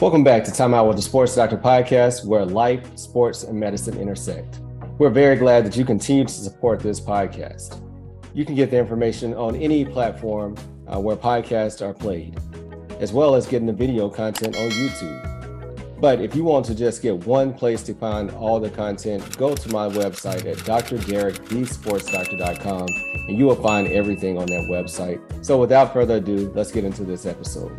Welcome back to Time Out with the Sports Doctor podcast, where life, sports, and medicine intersect. We're very glad that you continue to support this podcast. You can get the information on any platform uh, where podcasts are played, as well as getting the video content on YouTube. But if you want to just get one place to find all the content, go to my website at drderekthesportsdoctor.com and you will find everything on that website. So without further ado, let's get into this episode.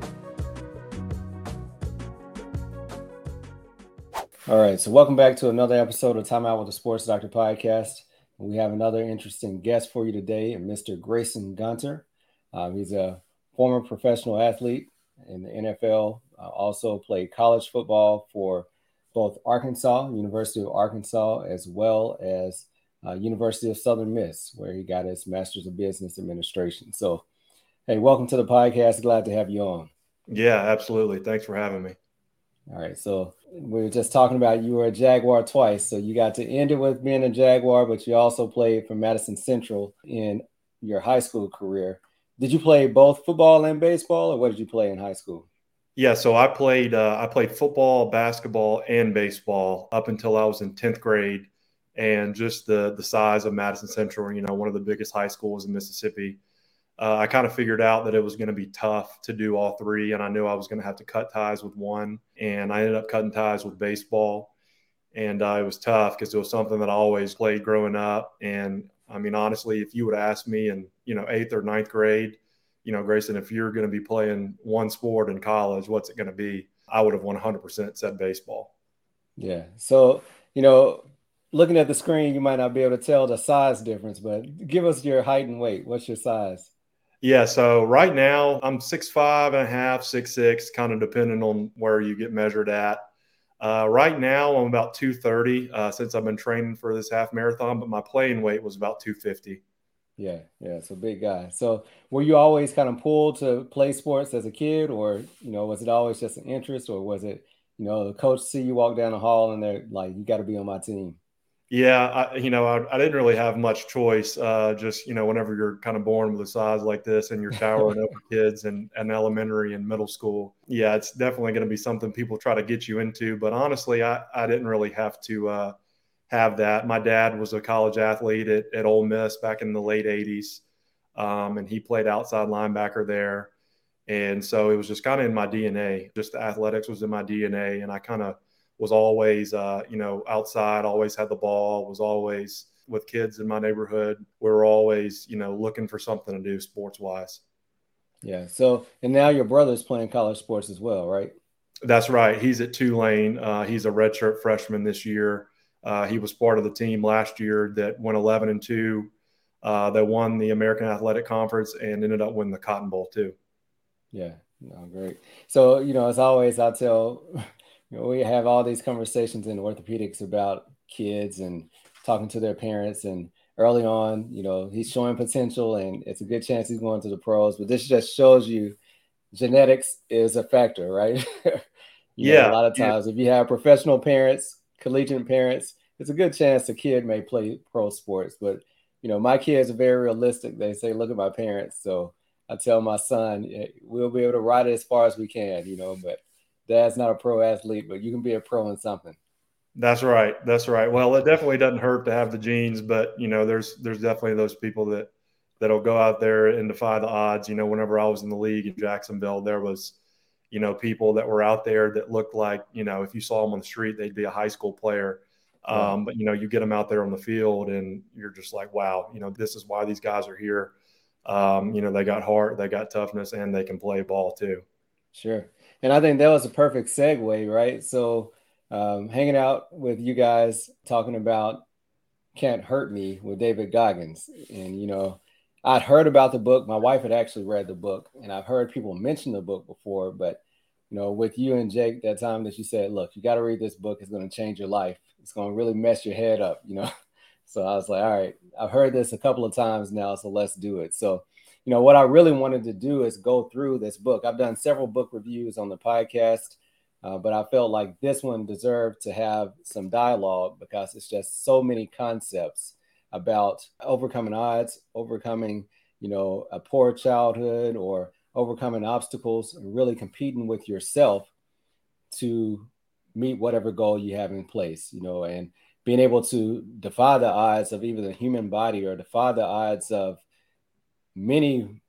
All right, so welcome back to another episode of Time Out with the Sports Doctor podcast. We have another interesting guest for you today, Mr. Grayson Gunter. Um, he's a former professional athlete in the NFL, uh, also played college football for both Arkansas, University of Arkansas, as well as uh, University of Southern Miss, where he got his Master's of Business Administration. So, hey, welcome to the podcast. Glad to have you on. Yeah, absolutely. Thanks for having me. All right. So we were just talking about you were a Jaguar twice. So you got to end it with being a Jaguar, but you also played for Madison Central in your high school career. Did you play both football and baseball, or what did you play in high school? Yeah, so I played uh, I played football, basketball, and baseball up until I was in tenth grade, and just the the size of Madison Central, you know, one of the biggest high schools in Mississippi. Uh, I kind of figured out that it was going to be tough to do all three, and I knew I was going to have to cut ties with one, and I ended up cutting ties with baseball, and uh, it was tough because it was something that I always played growing up, and I mean, honestly, if you would ask me in you know eighth or ninth grade, you know, Grayson, if you're going to be playing one sport in college, what's it going to be? I would have 100% said baseball. Yeah. So you know, looking at the screen, you might not be able to tell the size difference, but give us your height and weight. What's your size? Yeah, so right now I'm six five and a half, six six, kind of depending on where you get measured at. Uh, right now, I'm about 230 uh, since I've been training for this half marathon, but my playing weight was about 250. Yeah, yeah, so big guy. So, were you always kind of pulled to play sports as a kid, or you know, was it always just an interest, or was it, you know, the coach see you walk down the hall and they're like, "You got to be on my team"? Yeah, I, you know, I, I, didn't really have much choice. Uh, just you know, whenever you're kind of born with a size like this, and you're towering over kids and, and elementary and middle school, yeah, it's definitely going to be something people try to get you into. But honestly, I, I didn't really have to uh, have that. My dad was a college athlete at, at Ole Miss back in the late '80s, um, and he played outside linebacker there, and so it was just kind of in my DNA. Just the athletics was in my DNA, and I kind of was always, uh, you know, outside, always had the ball, was always with kids in my neighborhood. We were always, you know, looking for something to do sports wise. Yeah. So, and now your brother's playing college sports as well, right? That's right. He's at Tulane. Uh, he's a redshirt freshman this year. Uh, he was part of the team last year that went 11 and 2. Uh, they won the American Athletic Conference and ended up winning the Cotton Bowl, too. Yeah. No, great. So, you know, as always, I tell you know, we have all these conversations in orthopedics about kids and talking to their parents and early on you know he's showing potential and it's a good chance he's going to the pros but this just shows you genetics is a factor right yeah know, a lot of times yeah. if you have professional parents collegiate parents it's a good chance the kid may play pro sports but you know my kids are very realistic they say look at my parents so i tell my son we'll be able to ride it as far as we can you know but dad's not a pro athlete, but you can be a pro in something. That's right. That's right. Well, it definitely doesn't hurt to have the genes, but you know, there's there's definitely those people that that'll go out there and defy the odds. You know, whenever I was in the league in Jacksonville, there was, you know, people that were out there that looked like, you know, if you saw them on the street, they'd be a high school player. Um, but you know, you get them out there on the field, and you're just like, wow, you know, this is why these guys are here. Um, you know, they got heart, they got toughness, and they can play ball too. Sure and I think that was a perfect segue, right? So, um, hanging out with you guys talking about "Can't Hurt Me" with David Goggins, and you know, I'd heard about the book. My wife had actually read the book, and I've heard people mention the book before. But you know, with you and Jake, that time that you said, "Look, you got to read this book. It's going to change your life. It's going to really mess your head up," you know. So I was like, "All right, I've heard this a couple of times now, so let's do it." So you know, what I really wanted to do is go through this book. I've done several book reviews on the podcast, uh, but I felt like this one deserved to have some dialogue because it's just so many concepts about overcoming odds, overcoming, you know, a poor childhood or overcoming obstacles and really competing with yourself to meet whatever goal you have in place, you know, and being able to defy the odds of even the human body or defy the odds of many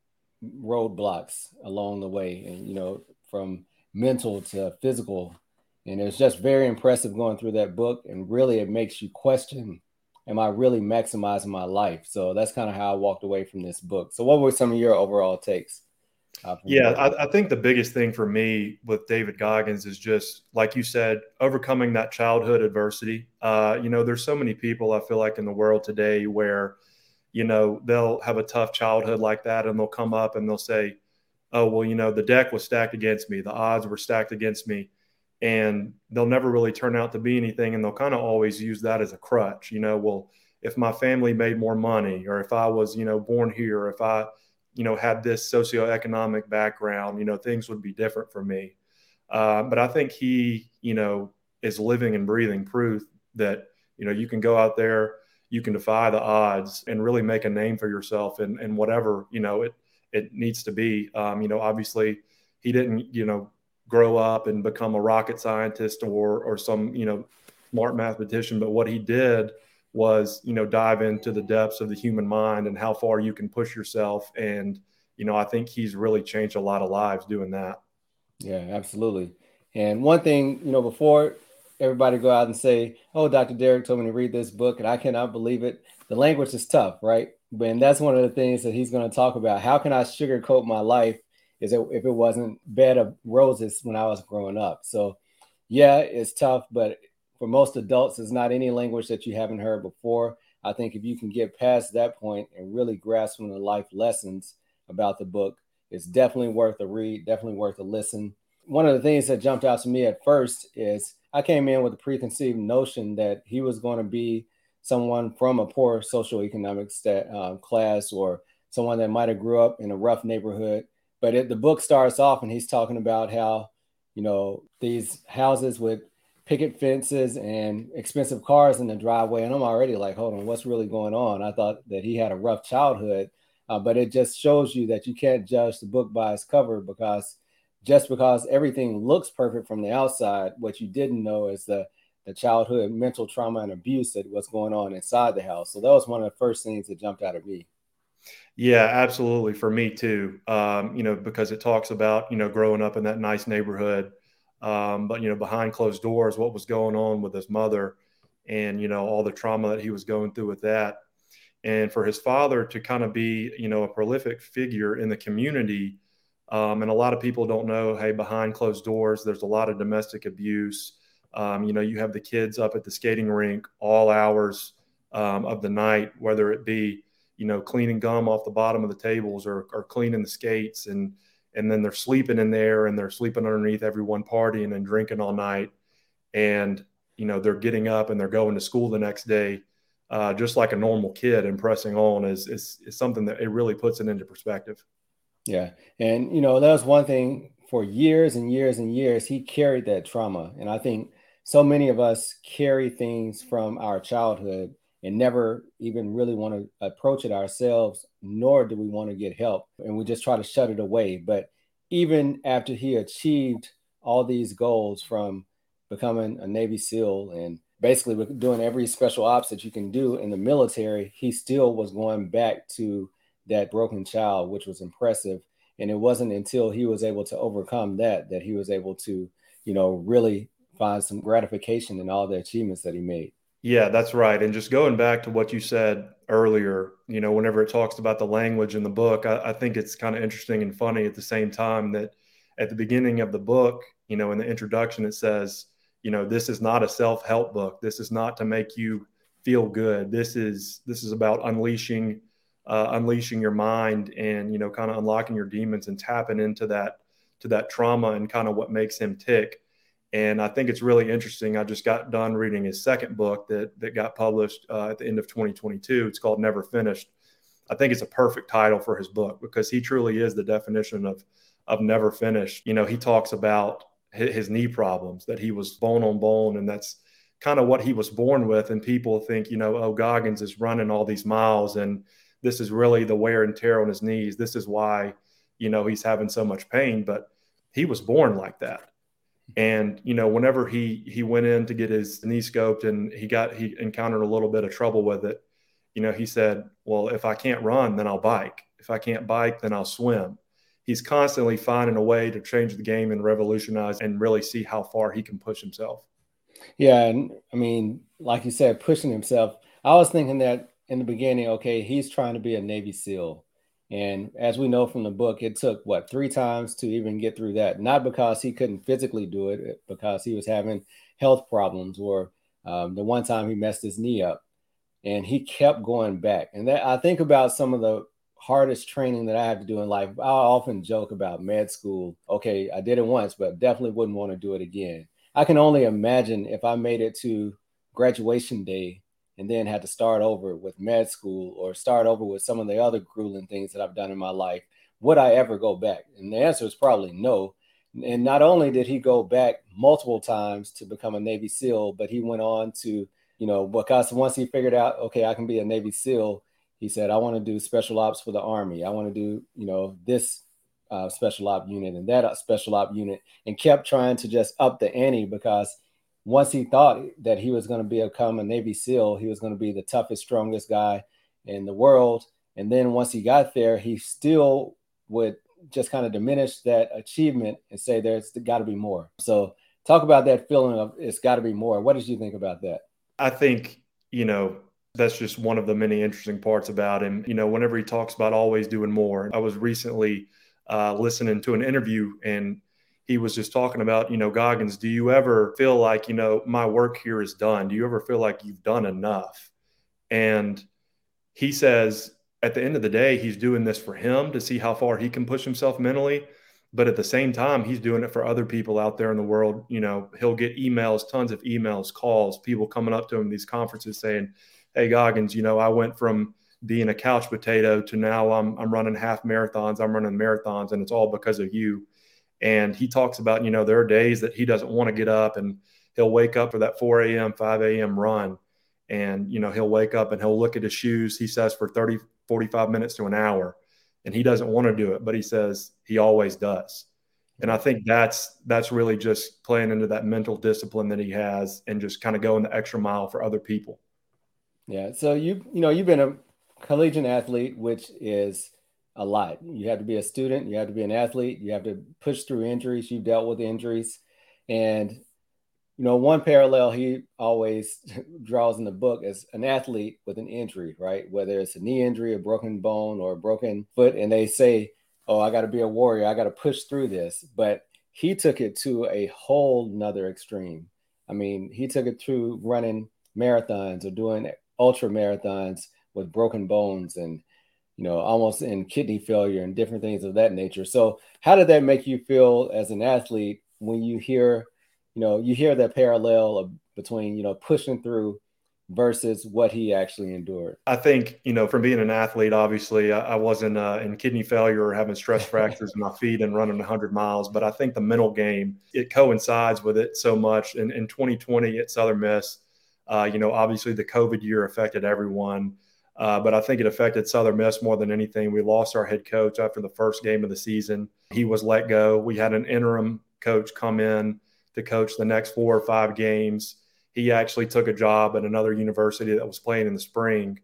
roadblocks along the way and you know from mental to physical. And it's just very impressive going through that book and really it makes you question am i really maximizing my life? So that's kind of how i walked away from this book. So what were some of your overall takes yeah I, I, think the biggest thing for me with david goggins is just like you said overcoming that childhood adversity uh, you know there's so many people i feel like in the world today where you know, they'll have a tough childhood like that and they'll come up and they'll say, oh, well, you know, the deck was stacked against me, the odds were stacked against me. And they'll never really turn out to be anything. And they'll kind of always use that as a crutch, you know, well, if my family made more money or if I was, you know, born here, or if I, you know, had this socioeconomic background, you know, things would be different for me. Uh, but I think he, you know, is living and breathing proof that, you know, you can go out there you can defy the odds and really make a name for yourself and and whatever you know it it needs to be. Um, you know, obviously he didn't you know grow up and become a rocket scientist or or some you know smart mathematician, but what he did was you know dive into the depths of the human mind and how far you can push yourself and you know I think he's really changed a lot of lives doing that. Yeah, absolutely. And one thing, you know, before everybody go out and say, "Oh, Dr. Derek told me to read this book," and I cannot believe it. The language is tough, right? And that's one of the things that he's going to talk about. How can I sugarcoat my life? Is it if it wasn't bed of roses when I was growing up? So, yeah, it's tough, but for most adults, it's not any language that you haven't heard before. I think if you can get past that point and really grasp some of the life lessons about the book, it's definitely worth a read, definitely worth a listen. One of the things that jumped out to me at first is I came in with a preconceived notion that he was going to be someone from a poor socioeconomic stat, uh, class or someone that might have grew up in a rough neighborhood. But it, the book starts off and he's talking about how, you know, these houses with picket fences and expensive cars in the driveway. And I'm already like, hold on, what's really going on? I thought that he had a rough childhood, uh, but it just shows you that you can't judge the book by its cover because just because everything looks perfect from the outside, what you didn't know is the the childhood mental trauma and abuse that was going on inside the house. So that was one of the first things that jumped out at me. Yeah, absolutely. For me too. Um, you know, because it talks about, you know, growing up in that nice neighborhood. Um, but, you know, behind closed doors, what was going on with his mother and, you know, all the trauma that he was going through with that. And for his father to kind of be, you know, a prolific figure in the community um, and a lot of people don't know, hey, behind closed doors, there's a lot of domestic abuse. Um, you know, you have the kids up at the skating rink all hours um, of the night, whether it be, you know, cleaning gum off the bottom of the tables or, or cleaning the skates. And, and then they're sleeping in there and they're sleeping underneath everyone partying and drinking all night. And, you know, they're getting up and they're going to school the next day. Uh, just like a normal kid and pressing on is, is, is something that it really puts it into perspective. Yeah. And, you know, that was one thing for years and years and years. He carried that trauma. And I think so many of us carry things from our childhood and never even really want to approach it ourselves, nor do we want to get help. And we just try to shut it away. But even after he achieved all these goals from becoming a Navy SEAL and basically doing every special ops that you can do in the military, he still was going back to that broken child, which was impressive. And it wasn't until he was able to overcome that that he was able to, you know, really find some gratification in all the achievements that he made. Yeah, that's right. And just going back to what you said earlier, you know, whenever it talks about the language in the book, I, I think it's kind of interesting and funny at the same time that at the beginning of the book, you know, in the introduction, it says, you know, this is not a self-help book. This is not to make you feel good. This is this is about unleashing uh, unleashing your mind and you know kind of unlocking your demons and tapping into that to that trauma and kind of what makes him tick and i think it's really interesting. I just got done reading his second book that that got published uh, at the end of 2022 it's called never finished. I think it's a perfect title for his book because he truly is the definition of of never finished. You know he talks about his, his knee problems that he was bone on bone and that's kind of what he was born with. And people think you know oh goggins is running all these miles and this is really the wear and tear on his knees. This is why, you know, he's having so much pain, but he was born like that. And you know, whenever he he went in to get his knee scoped and he got he encountered a little bit of trouble with it, you know, he said, "Well, if I can't run, then I'll bike. If I can't bike, then I'll swim." He's constantly finding a way to change the game and revolutionize and really see how far he can push himself. Yeah, and I mean, like you said, pushing himself. I was thinking that in the beginning, okay, he's trying to be a Navy SEAL. And as we know from the book, it took what three times to even get through that. Not because he couldn't physically do it, because he was having health problems, or um, the one time he messed his knee up, and he kept going back. And that I think about some of the hardest training that I have to do in life. I often joke about med school. Okay, I did it once, but definitely wouldn't want to do it again. I can only imagine if I made it to graduation day and then had to start over with med school or start over with some of the other grueling things that I've done in my life, would I ever go back? And the answer is probably no. And not only did he go back multiple times to become a Navy SEAL, but he went on to, you know, because once he figured out, okay, I can be a Navy SEAL, he said, I want to do special ops for the Army. I want to do, you know, this uh, special op unit and that special op unit, and kept trying to just up the ante because once he thought that he was going to become a Navy SEAL, he was going to be the toughest, strongest guy in the world. And then once he got there, he still would just kind of diminish that achievement and say there's got to be more. So talk about that feeling of it's got to be more. What did you think about that? I think, you know, that's just one of the many interesting parts about him. You know, whenever he talks about always doing more, I was recently uh, listening to an interview and he was just talking about, you know, Goggins, do you ever feel like, you know, my work here is done? Do you ever feel like you've done enough? And he says, at the end of the day, he's doing this for him to see how far he can push himself mentally. But at the same time, he's doing it for other people out there in the world. You know, he'll get emails, tons of emails, calls, people coming up to him these conferences saying, Hey, Goggins, you know, I went from being a couch potato to now I'm, I'm running half marathons, I'm running marathons, and it's all because of you and he talks about, you know, there are days that he doesn't want to get up and he'll wake up for that 4 a.m., 5 a.m. run. And, you know, he'll wake up and he'll look at his shoes, he says, for 30, 45 minutes to an hour. And he doesn't want to do it, but he says he always does. And I think that's that's really just playing into that mental discipline that he has and just kind of going the extra mile for other people. Yeah. So you you know, you've been a collegiate athlete, which is a lot. You have to be a student, you have to be an athlete, you have to push through injuries. You've dealt with injuries. And, you know, one parallel he always draws in the book is an athlete with an injury, right? Whether it's a knee injury, a broken bone, or a broken foot. And they say, oh, I got to be a warrior, I got to push through this. But he took it to a whole nother extreme. I mean, he took it through running marathons or doing ultra marathons with broken bones and you know, almost in kidney failure and different things of that nature. So, how did that make you feel as an athlete when you hear, you know, you hear that parallel of, between, you know, pushing through versus what he actually endured? I think, you know, from being an athlete, obviously, I, I wasn't uh, in kidney failure or having stress fractures in my feet and running 100 miles, but I think the mental game, it coincides with it so much. And in 2020 at Southern Miss, uh, you know, obviously the COVID year affected everyone. Uh, but I think it affected Southern Miss more than anything. We lost our head coach after the first game of the season. He was let go. We had an interim coach come in to coach the next four or five games. He actually took a job at another university that was playing in the spring.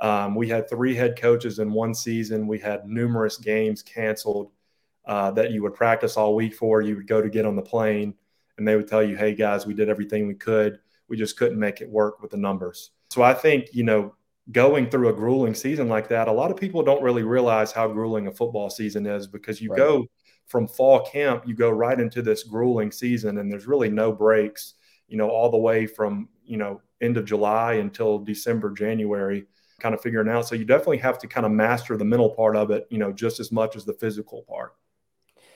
Um, we had three head coaches in one season. We had numerous games canceled uh, that you would practice all week for. You would go to get on the plane, and they would tell you, hey, guys, we did everything we could. We just couldn't make it work with the numbers. So I think, you know, going through a grueling season like that, a lot of people don't really realize how grueling a football season is because you right. go from fall camp, you go right into this grueling season, and there's really no breaks, you know, all the way from, you know, end of July until December, January, kind of figuring out. So you definitely have to kind of master the mental part of it, you know, just as much as the physical part.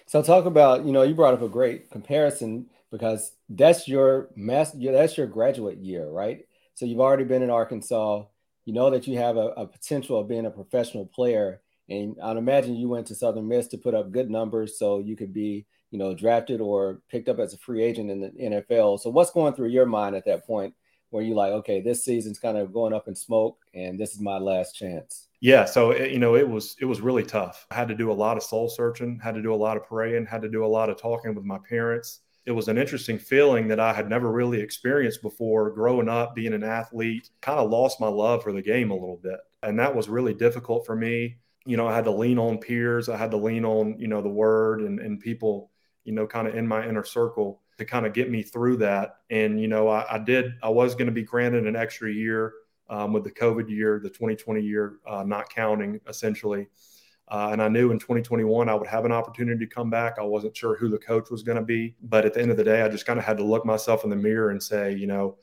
So talk about, you know, you brought up a great comparison because that's your master, that's your graduate year, right? So you've already been in Arkansas you know that you have a, a potential of being a professional player. And I'd imagine you went to Southern Miss to put up good numbers so you could be, you know, drafted or picked up as a free agent in the NFL. So what's going through your mind at that point where you like, okay, this season's kind of going up in smoke, and this is my last chance? Yeah, so it, you know, it was it was really tough. I had to do a lot of soul searching, had to do a lot of praying, had to do a lot of talking with my parents. It was an interesting feeling that I had never really experienced before growing up, being an athlete. Kind of lost my love for the game a little bit. And that was really difficult for me. You know, I had to lean on peers, I had to lean on, you know, the word and, and people, you know, kind of in my inner circle to kind of get me through that. And, you know, I, I did, I was going to be granted an extra year um, with the COVID year, the 2020 year uh, not counting essentially. Uh, and I knew in 2021 I would have an opportunity to come back. I wasn't sure who the coach was going to be. But at the end of the day, I just kind of had to look myself in the mirror and say, you know,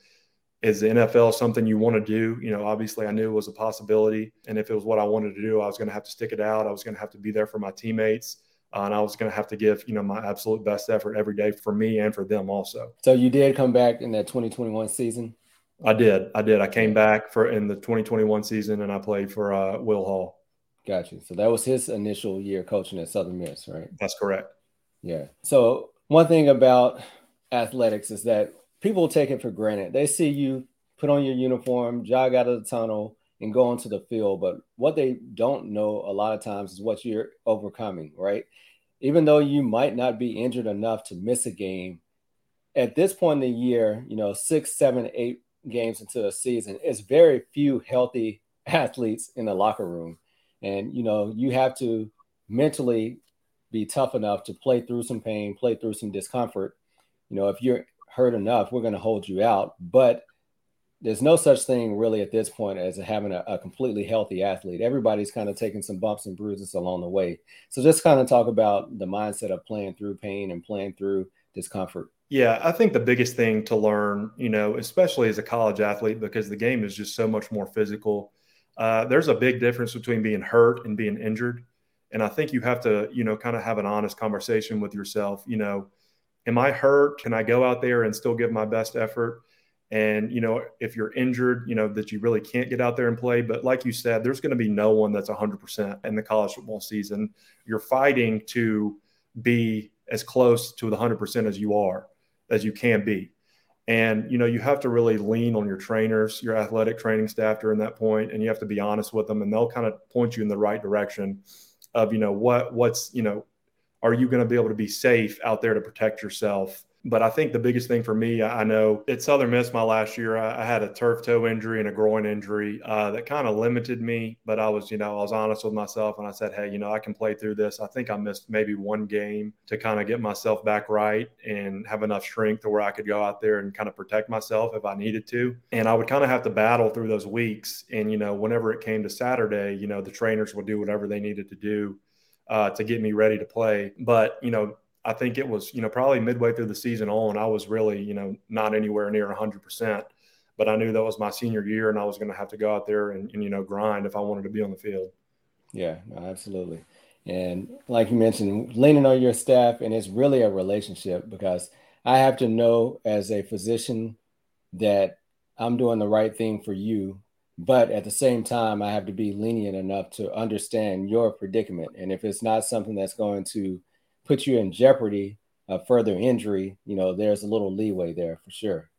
is the NFL something you want to do? You know, obviously I knew it was a possibility. And if it was what I wanted to do, I was going to have to stick it out. I was going to have to be there for my teammates. Uh, and I was going to have to give, you know, my absolute best effort every day for me and for them also. So you did come back in that 2021 season? I did. I did. I came back for in the 2021 season and I played for uh, Will Hall. Gotcha. So that was his initial year coaching at Southern Miss, right? That's correct. Yeah. So one thing about athletics is that people take it for granted. They see you put on your uniform, jog out of the tunnel, and go onto the field. But what they don't know a lot of times is what you're overcoming, right? Even though you might not be injured enough to miss a game, at this point in the year, you know, six, seven, eight games into a season, it's very few healthy athletes in the locker room. And, you know, you have to mentally be tough enough to play through some pain, play through some discomfort. You know, if you're hurt enough, we're going to hold you out. But there's no such thing really at this point as having a, a, completely healthy athlete. Everybody's kind of taking some bumps and bruises along the way. So just kind of talk about the mindset of playing through pain and playing through discomfort. Yeah, I think the biggest thing to learn, you know, especially as a college athlete, because the game is just so much more physical. Uh, there's a big difference between being hurt and being injured. And I think you have to, you know, kind of have an honest conversation with yourself. You know, am I hurt? Can I go out there and still give my best effort? And, you know, if you're injured, you know, that you really can't get out there and play. But like you said, there's going to be no one that's 100% in the college football season. You're fighting to be as close to the 100% as you are, as you can be. And, you know, you have to really lean on your trainers, your athletic training staff during that point, and you have to be honest with them and they'll kind of point you in the right direction of, you know, what, what's, you know, are you going to be able to be safe out there to protect yourself but I think the biggest thing for me, I know at Southern Miss my last year, I, had a turf toe injury and a groin injury uh, that kind of limited me. But I was, you know, I was honest with myself and I said, hey, you know, I can play through this. I think I missed maybe one game to kind of get myself back right and have enough strength to where I could go out there and kind of protect myself if I needed to. And I would kind of have to battle through those weeks. And, you know, whenever it came to Saturday, you know, the trainers would do whatever they needed to do uh, to get me ready to play. But, you know, I think it was, you know, probably midway through the season on, I was really, you know, not anywhere near 100%. But I knew that was my senior year and I was going to have to go out there and, and, you know, grind if I wanted to be on the field. Yeah, absolutely. And like you mentioned, leaning on your staff, and it's really a relationship because I have to know as a physician that I'm doing the right thing for you. But at the same time, I have to be lenient enough to understand your predicament. And if it's not something that's going to put you in jeopardy of further injury, you know, there's a little leeway there for sure.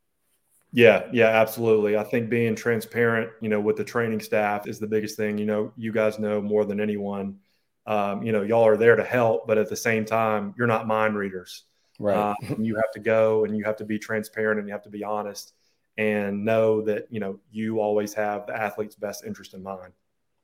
Yeah, yeah, absolutely. I think being transparent, you know, with the training staff is the biggest thing. You know, you guys know more than anyone. Um, you know, y'all are there to help, but at the same time, you're not mind readers. Right. Uh, you have to go and you have to be transparent and you have to be honest and know that, you know, you always have the athlete's best interest in mind.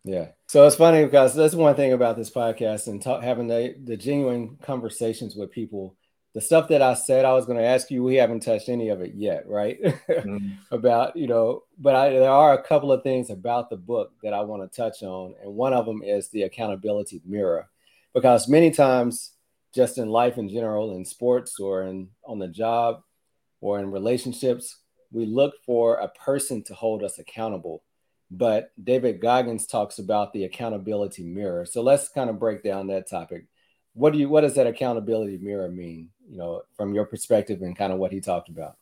Yeah. So it's funny because that's one thing about this podcast and talk, having the, the genuine conversations with people. The stuff that I said I was going to ask you, we haven't touched any of it yet, right? Mm-hmm. about, you know, but I, there are a couple of things about the book that I want to touch on. And one of them is the accountability mirror. Because many times, just in life in general, in sports or in on the job or in relationships, we look for a person to hold us accountable but David Goggins talks about the accountability mirror. So let's kind of break down that topic. What do you what does that accountability mirror mean, you know, from your perspective and kind of what he talked about?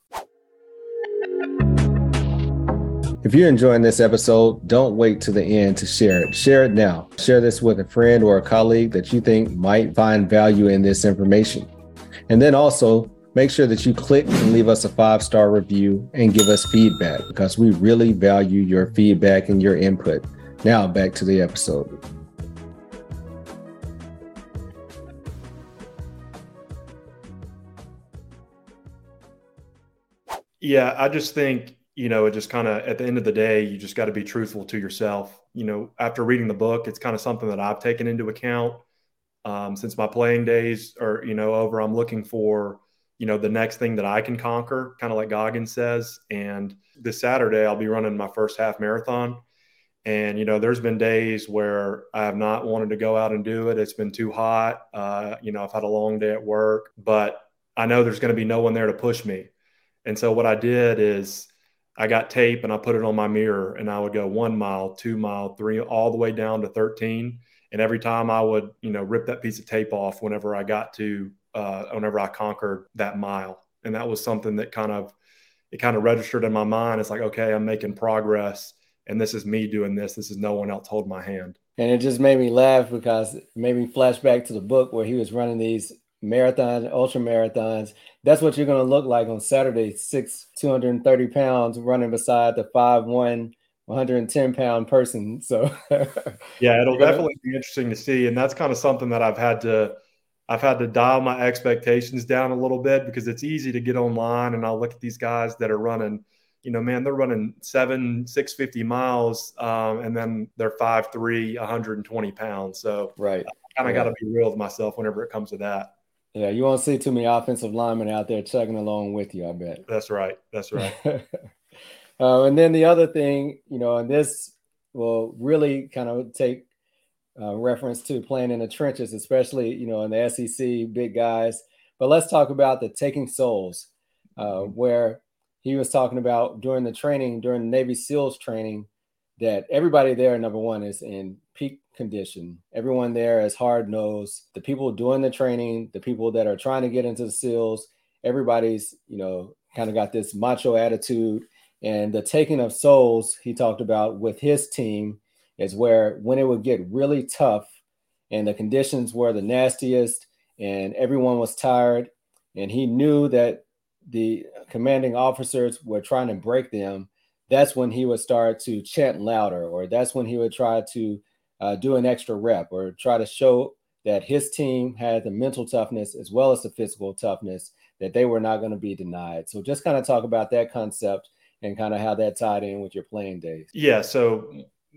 If you're enjoying this episode, don't wait to the end to share it. Share it now. Share this with a friend or a colleague that you think might find value in this information. And then also make sure that you click and leave us a five star review and give us feedback because we really value your feedback and your input. Now, back to the episode. Yeah, I just think, you know, it just kind of at the end of the day, you just got to be truthful to yourself. You know, after reading the book, it's kind of something that I've taken into account um, since my playing days are, you know, over. I'm looking for, you know, the next thing that I can conquer, kind of like Goggins says. And this Saturday, I'll be running my first half marathon. And, you know, there's been days where I have not wanted to go out and do it. It's been too hot. Uh, you know, I've had a long day at work, but I know there's going to be no one there to push me. And so what I did is I got tape and I put it on my mirror and I would go one mile, two mile, three, all the way down to 13. And every time I would, you know, rip that piece of tape off whenever I got to, uh, whenever I conquered that mile. And that was something that kind of, it kind of registered in my mind. It's like, okay, I'm making progress and this is me doing this. This is no one else holding my hand. And it just made me laugh because it made me flash back to the book where he was running these marathon, ultra marathons. That's what you're going to look like on Saturday, six, 230 pounds running beside the five, one, 110 pound person. So, yeah, it'll definitely be interesting to see. And that's kind of something that I've had to, I've had to dial my expectations down a little bit because it's easy to get online and I'll look at these guys that are running, you know, man, they're running seven, 650 miles um, and then they're five, three, 120 pounds. So, right. I kind of yeah. got to be real with myself whenever it comes to that. Yeah, you won't see too many offensive linemen out there chugging along with you, I bet. That's right. That's right. uh, and then the other thing, you know, and this will really kind of take uh, reference to playing in the trenches, especially, you know, in the SEC, big guys. But let's talk about the taking souls, uh, mm-hmm. where he was talking about during the training, during the Navy SEALs training, that everybody there, number one, is in peak condition. Everyone there is hard nosed. The people doing the training, the people that are trying to get into the SEALs, everybody's, you know, kind of got this macho attitude. And the taking of souls he talked about with his team is where when it would get really tough and the conditions were the nastiest and everyone was tired and he knew that the commanding officers were trying to break them that's when he would start to chant louder or that's when he would try to uh, do an extra rep or try to show that his team had the mental toughness as well as the physical toughness that they were not going to be denied. So just kind of talk about that concept and kind of how that tied in with your playing days. Yeah. So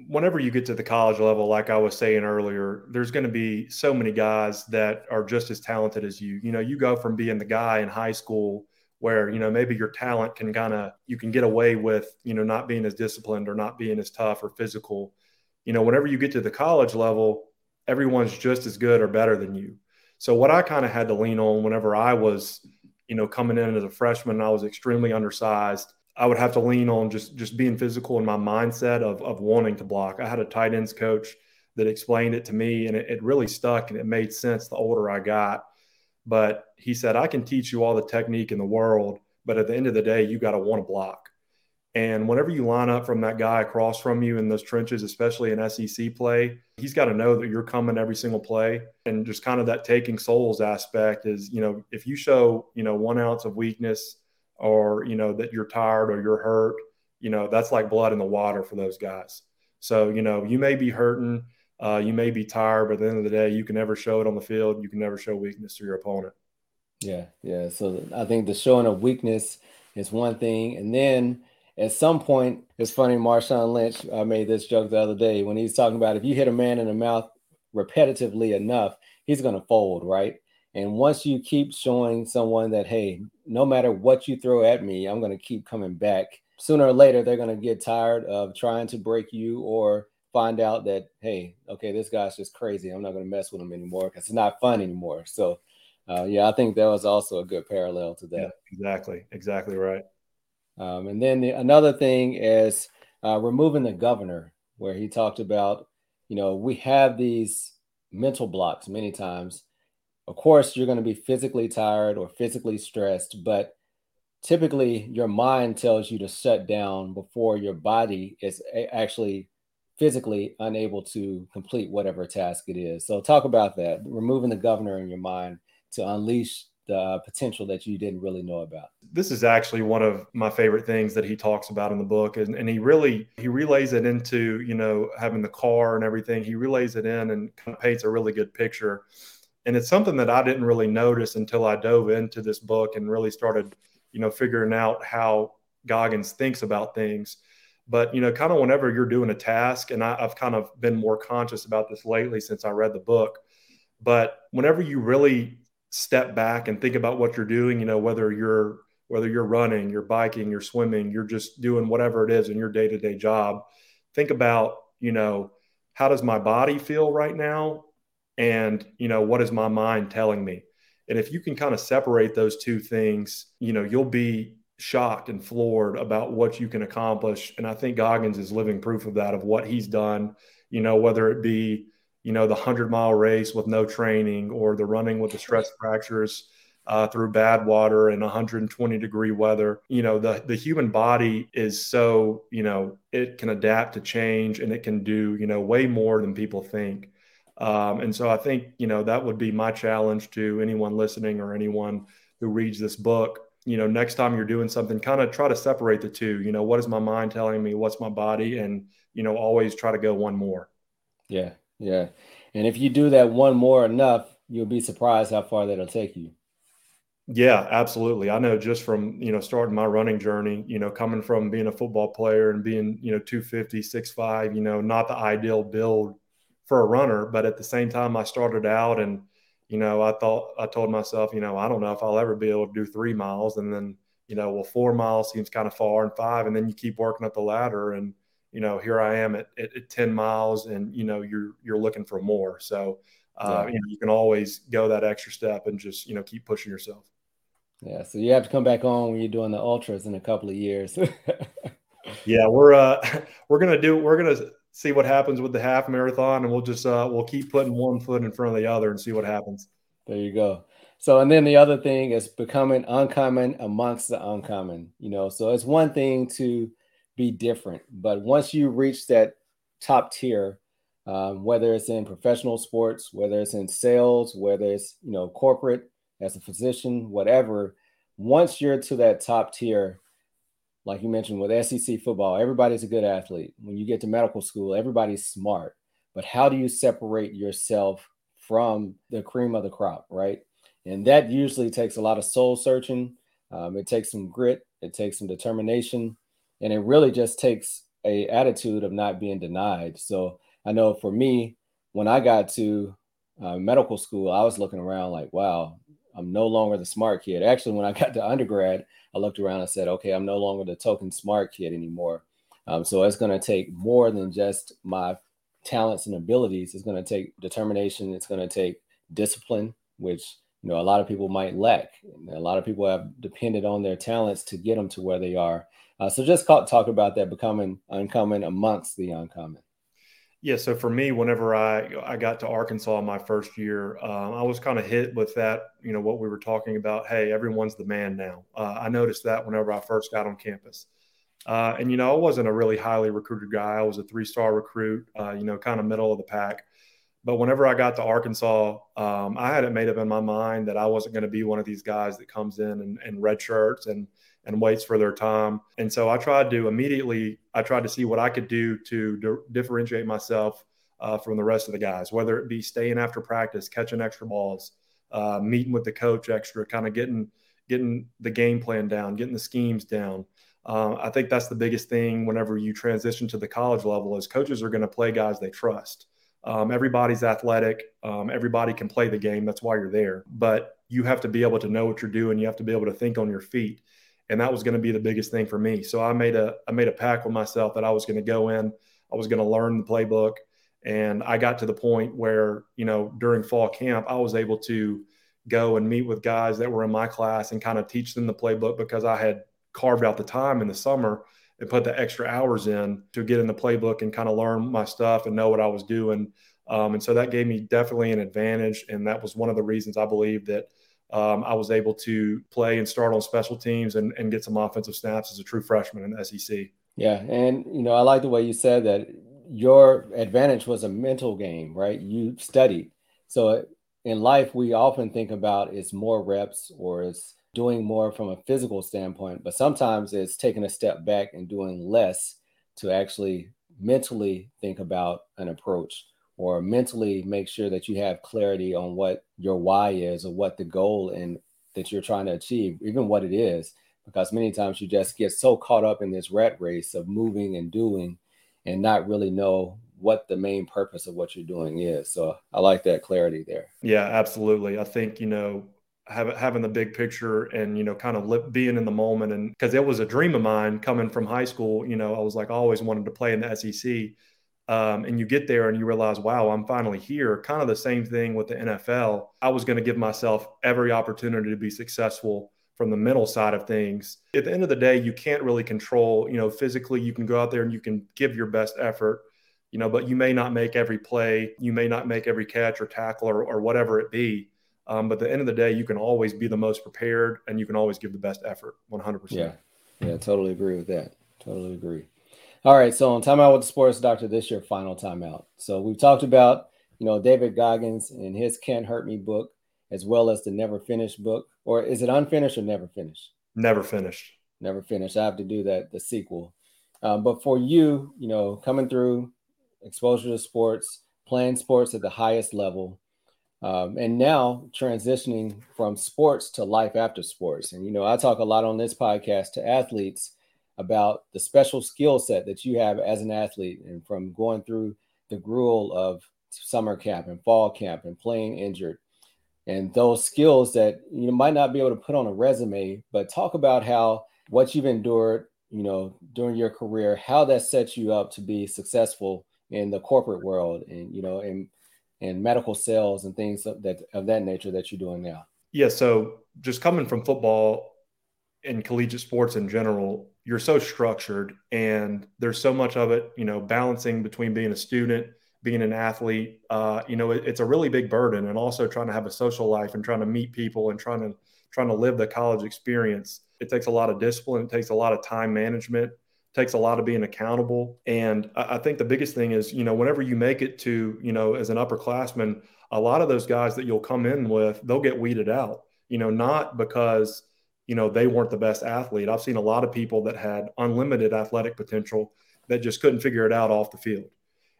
whenever you get to the college level, like I was saying earlier, there's going to be so many guys that are just as talented as you. You know, you go from being the guy in high school where you know maybe your talent can kind of you can get away with you know not being as disciplined or not being as tough or physical you know, whenever you get to the college level, everyone's just as good or better than you. So what I kind of had to lean on whenever I was, you know, coming in as a freshman, I was extremely undersized. I would have to lean on just just being physical in my mindset of of wanting to block. I had a tight ends coach that explained it to me, and it, it really stuck and it made sense the older I got. But he said, I can teach you all the technique in the world, but at the end of the day, you got to want to block. And whenever you line up from that guy across from you in those trenches, especially in SEC play, he's got to know that you're coming every single play. And just kind of that taking souls aspect is, you know, if you show, you know, one ounce of weakness or, you know, that you're tired or you're hurt, you know, that's like blood in the water for those guys. So, you know, you may be hurting, uh, you may be tired, but at the end of the day, you can never show it on the field. You can never show weakness to your opponent. Yeah. Yeah. So I think the showing of weakness is one thing. And then, at some point, it's funny. Marshawn Lynch i made this joke the other day when he's talking about if you hit a man in the mouth repetitively enough, he's going to fold, right? And once you keep showing someone that, hey, no matter what you throw at me, I'm going to keep coming back. Sooner or later, they're going to get tired of trying to break you or find out that, hey, okay, this guy's just crazy. I'm not going to mess with him anymore because it's not fun anymore. So, uh, yeah, I think that was also a good parallel to that. Yeah, exactly. Exactly right. Um, and then the, another thing is uh, removing the governor, where he talked about, you know, we have these mental blocks many times. Of course, you're going to be physically tired or physically stressed, but typically your mind tells you to shut down before your body is actually physically unable to complete whatever task it is. So, talk about that removing the governor in your mind to unleash the uh, potential that you didn't really know about? This is actually one of my favorite things that he talks about in the book, and, and he really he relays it into you know having the car and everything. He relays it in and kind of paints a really good picture, and it's something that I didn't really notice until I dove into this book and really started you know figuring out how Goggins thinks about things. But you know, kind of whenever you're doing a task, and I, I've kind of been more conscious about this lately since I read the book. But whenever you really step back and think about what you're doing, you know, whether you're whether you're running, you're biking, you're swimming, you're just doing whatever it is in your day-to-day job, think about, you know, how does my body feel right now? And, you know, what is my mind telling me? And if you can kind of separate those two things, you know, you'll be shocked and floored about what you can accomplish. And I think Goggins is living proof of that, of what he's done, you know, whether it be, you know, the 100 mile race with no training or the running with the stress fractures uh, through Badwater and 120 degree weather. You know, the, the human body is so, you know, it can adapt to change and it can do, you know, way more than people think. Um, and so I think, you know, that would be my challenge to anyone listening or anyone who reads this book you know, next time you're doing something, kind of try to separate the two. You know, what is my mind telling me? What's my body? And, you know, always try to go one more. Yeah. Yeah. And if you do that one more enough, you'll be surprised how far that'll take you. Yeah, absolutely. I know just from, you know, starting my running journey, you know, coming from being a football player and being, you know, 250, 6'5, you know, not the ideal build for a runner, but at the same time I started out and, you know, I thought I told myself, you know, I don't know if I'll ever be able to do three miles. And then, you know, well, four miles seems kind of far and five. And then you keep working up the ladder and, you know, here I am at, at, at 10 miles and, you know, you're, you're looking for more. So, uh, yeah. you know, you can always go that extra step and just, you know, keep pushing yourself. Yeah. So you have to come back on when you're doing the ultras in a couple of years. yeah. We're, uh, we're going to do, we're going to, see what happens with the half marathon, and we'll just uh, we'll keep putting one foot in front of the other and see what happens. There you go. So, and then the other thing is becoming uncommon amongst the uncommon. You know, so it's one thing to be different, but once you reach that top tier, um, whether it's in professional sports, whether it's in sales, whether it's you know corporate as a physician, whatever, once you're to that top tier, like you mentioned with SEC football, everybody's a good athlete. When you get to medical school, everybody's smart. But how do you separate yourself from the cream of the crop, right? And that usually takes a lot of soul searching. Um, it takes some grit. It takes some determination, and it really just takes a attitude of not being denied. So I know for me, when I got to uh, medical school, I was looking around like, wow, I'm no longer the smart kid. Actually, when I got to undergrad, I looked around and said, okay, I'm no longer the token smart kid anymore. Um, so it's going to take more than just my talents and abilities. It's going to take determination. It's going to take discipline, which you know a lot of people might lack. A lot of people have depended on their talents to get them to where they are. Uh, so just talk about that becoming uncommon amongst the uncommon. Yeah, so for me, whenever I I got to Arkansas my first year, uh, I was kind of hit with that. You know what we were talking about. Hey, everyone's the man now. Uh, I noticed that whenever I first got on campus, uh, and you know I wasn't a really highly recruited guy. I was a three star recruit. Uh, you know, kind of middle of the pack. But whenever I got to Arkansas, um, I had it made up in my mind that I wasn't going to be one of these guys that comes in and, and red shirts and and waits for their time. And so I tried to immediately, I tried to see what I could do to di- differentiate myself uh, from the rest of the guys, whether it be staying after practice, catching extra balls, uh, meeting with the coach extra, kind of getting getting the game plan down, getting the schemes down. Uh, I think that's the biggest thing whenever you transition to the college level is coaches are going to play guys they trust. Um, everybody's athletic. Um, everybody can play the game. That's why you're there. But you have to be able to know what you're doing. You have to be able to think on your feet and that was going to be the biggest thing for me. So I made a I made a pact with myself that I was going to go in, I was going to learn the playbook, and I got to the point where you know during fall camp I was able to go and meet with guys that were in my class and kind of teach them the playbook because I had carved out the time in the summer and put the extra hours in to get in the playbook and kind of learn my stuff and know what I was doing. Um, and so that gave me definitely an advantage, and that was one of the reasons I believe that um, I was able to play and start on special teams and, and get some offensive snaps as a true freshman in the SEC. Yeah, and you know I like the way you said that your advantage was a mental game, right? You studied, so in life, we often think about it's more reps or it's doing more from a physical standpoint, but sometimes it's taking a step back and doing less to actually mentally think about an approach or mentally make sure that you have clarity on what your why is or what the goal and that you're trying to achieve, even what it is. Because many times you just get so caught up in this rat race of moving and doing and not really know what the main purpose of what you're doing is. So I like that clarity there. Yeah, absolutely. I think, you know, having the big picture and you know kind of being in the moment and because it was a dream of mine coming from high school you know i was like I always wanted to play in the sec um, and you get there and you realize wow i'm finally here kind of the same thing with the nfl i was going to give myself every opportunity to be successful from the mental side of things at the end of the day you can't really control you know physically you can go out there and you can give your best effort you know, but you may not make every play, you may not make every catch or tackle or, or whatever it be. Um, but at the end of the day, you can always be the most prepared and you can always give the best effort 100%. Yeah. Yeah. Totally agree with that. Totally agree. All right. So on timeout with the sports doctor, this your final timeout. So we've talked about, you know, David Goggins and his Can't Hurt Me book, as well as the Never Finished book. Or is it unfinished or never finished? Never finished. Never finished. I have to do that, the sequel. Um, but for you, you know, coming through exposure to sports, playing sports at the highest level, um, and now transitioning from sports to life after sports. And, you know, I talk a lot on this podcast to athletes about the special skill set that you have as an athlete and from going through the gruel of summer camp and fall camp and playing injured. And those skills that you might not be able to put on a resume but talk about how what you've endured you know during your career how that sets you up to be successful in the corporate world and you know in in medical sales and things of that of that nature that you're doing now. Yeah so just coming from football and collegiate sports in general you're so structured and there's so much of it you know balancing between being a student being an athlete uh, you know it, it's a really big burden and also trying to have a social life and trying to meet people and trying to trying to live the college experience it takes a lot of discipline it takes a lot of time management takes a lot of being accountable. And I, think the biggest thing is, you know, whenever you make it to, you know, as an upperclassman, a lot of those guys that you'll come in with, they'll get weeded out, you know, not because, you know, they weren't the best athlete. I've seen a lot of people that had unlimited athletic potential that just couldn't figure it out off the field.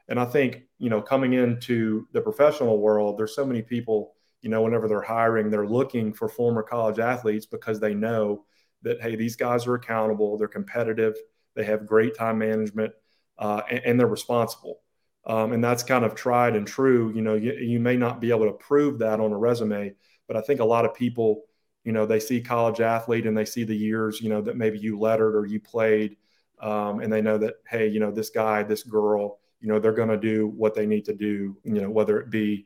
And I think, you know, coming into the professional world, there's so many people, you know, whenever they're hiring, they're looking for former college athletes because they know that, hey, these guys are accountable, they're competitive, they have great time management, uh, and, and, they're responsible. Um, and that's kind of tried and true. You know, you, you may not be able to prove that on a resume, but I think a lot of people, you know, they see college athlete and they see the years, you know, that maybe you lettered or you played, um, and they know that, hey, you know, this guy, this girl, you know, they're going to do what they need to do, you know, whether it be,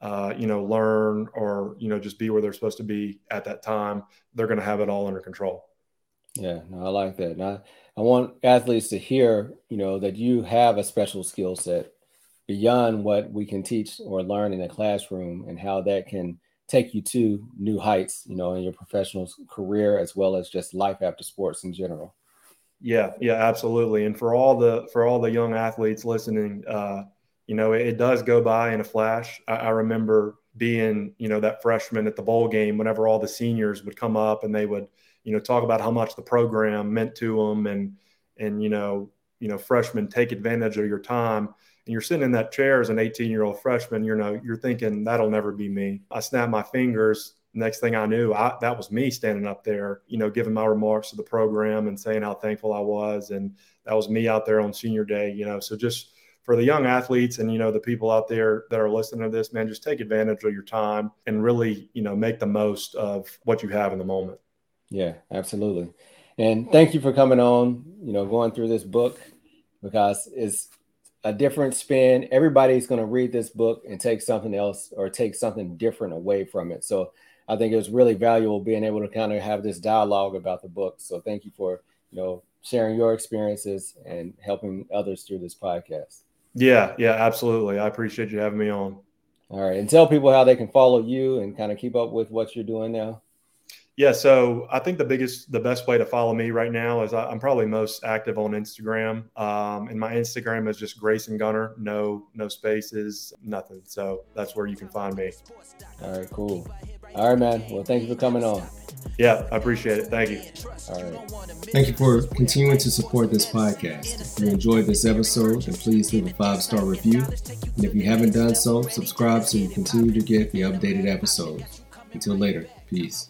uh, you know, learn or, you know, just be where they're supposed to be at that time. They're going to have it all under control. Yeah, no, I like that. Now, I want athletes to hear, you know, that you have a special skill set beyond what we can teach or learn in a classroom and how that can take you to new heights, you know, in your professional career as well as just life after sports in general. Yeah, yeah, absolutely. And for all the for all the young athletes listening, uh, you know, it, it does go by in a flash. I, I remember being, you know, that freshman at the bowl game whenever all the seniors would come up and they would – you know, talk about how much the program meant to them and, and, you know, you know, freshmen take advantage of your time and you're sitting in that chair as an 18 year old freshman, you know, you're thinking that'll never be me. I snapped my fingers. Next thing I knew, I, that was me standing up there, you know, giving my remarks to the program and saying how thankful I was. And that was me out there on senior day, you know, so just for the young athletes and, you know, the people out there that are listening to this, man, just take advantage of your time and really, you know, make the most of what you have in the moment. Yeah, absolutely. And thank you for coming on, you know, going through this book because it's a different spin. Everybody's going to read this book and take something else or take something different away from it. So I think it was really valuable being able to kind of have this dialogue about the book. So thank you for, you know, sharing your experiences and helping others through this podcast. Yeah, yeah, absolutely. I appreciate you having me on. All right. And tell people how they can follow you and kind of keep up with what you're doing now. Yeah, so I think the biggest, the best way to follow me right now is I, am probably most active on Instagram, um, and my Instagram is just Grayson Gunter, no no spaces, nothing. So that's where you can find me. All right, cool. All right, man. Well, thank you for coming on. Yeah, I appreciate it. Thank you. All right. Thank you for continuing to support this podcast. If you enjoyed this episode, then please leave a five star review. And if you haven't done so, subscribe so you continue to get the updated episodes. Until later, peace.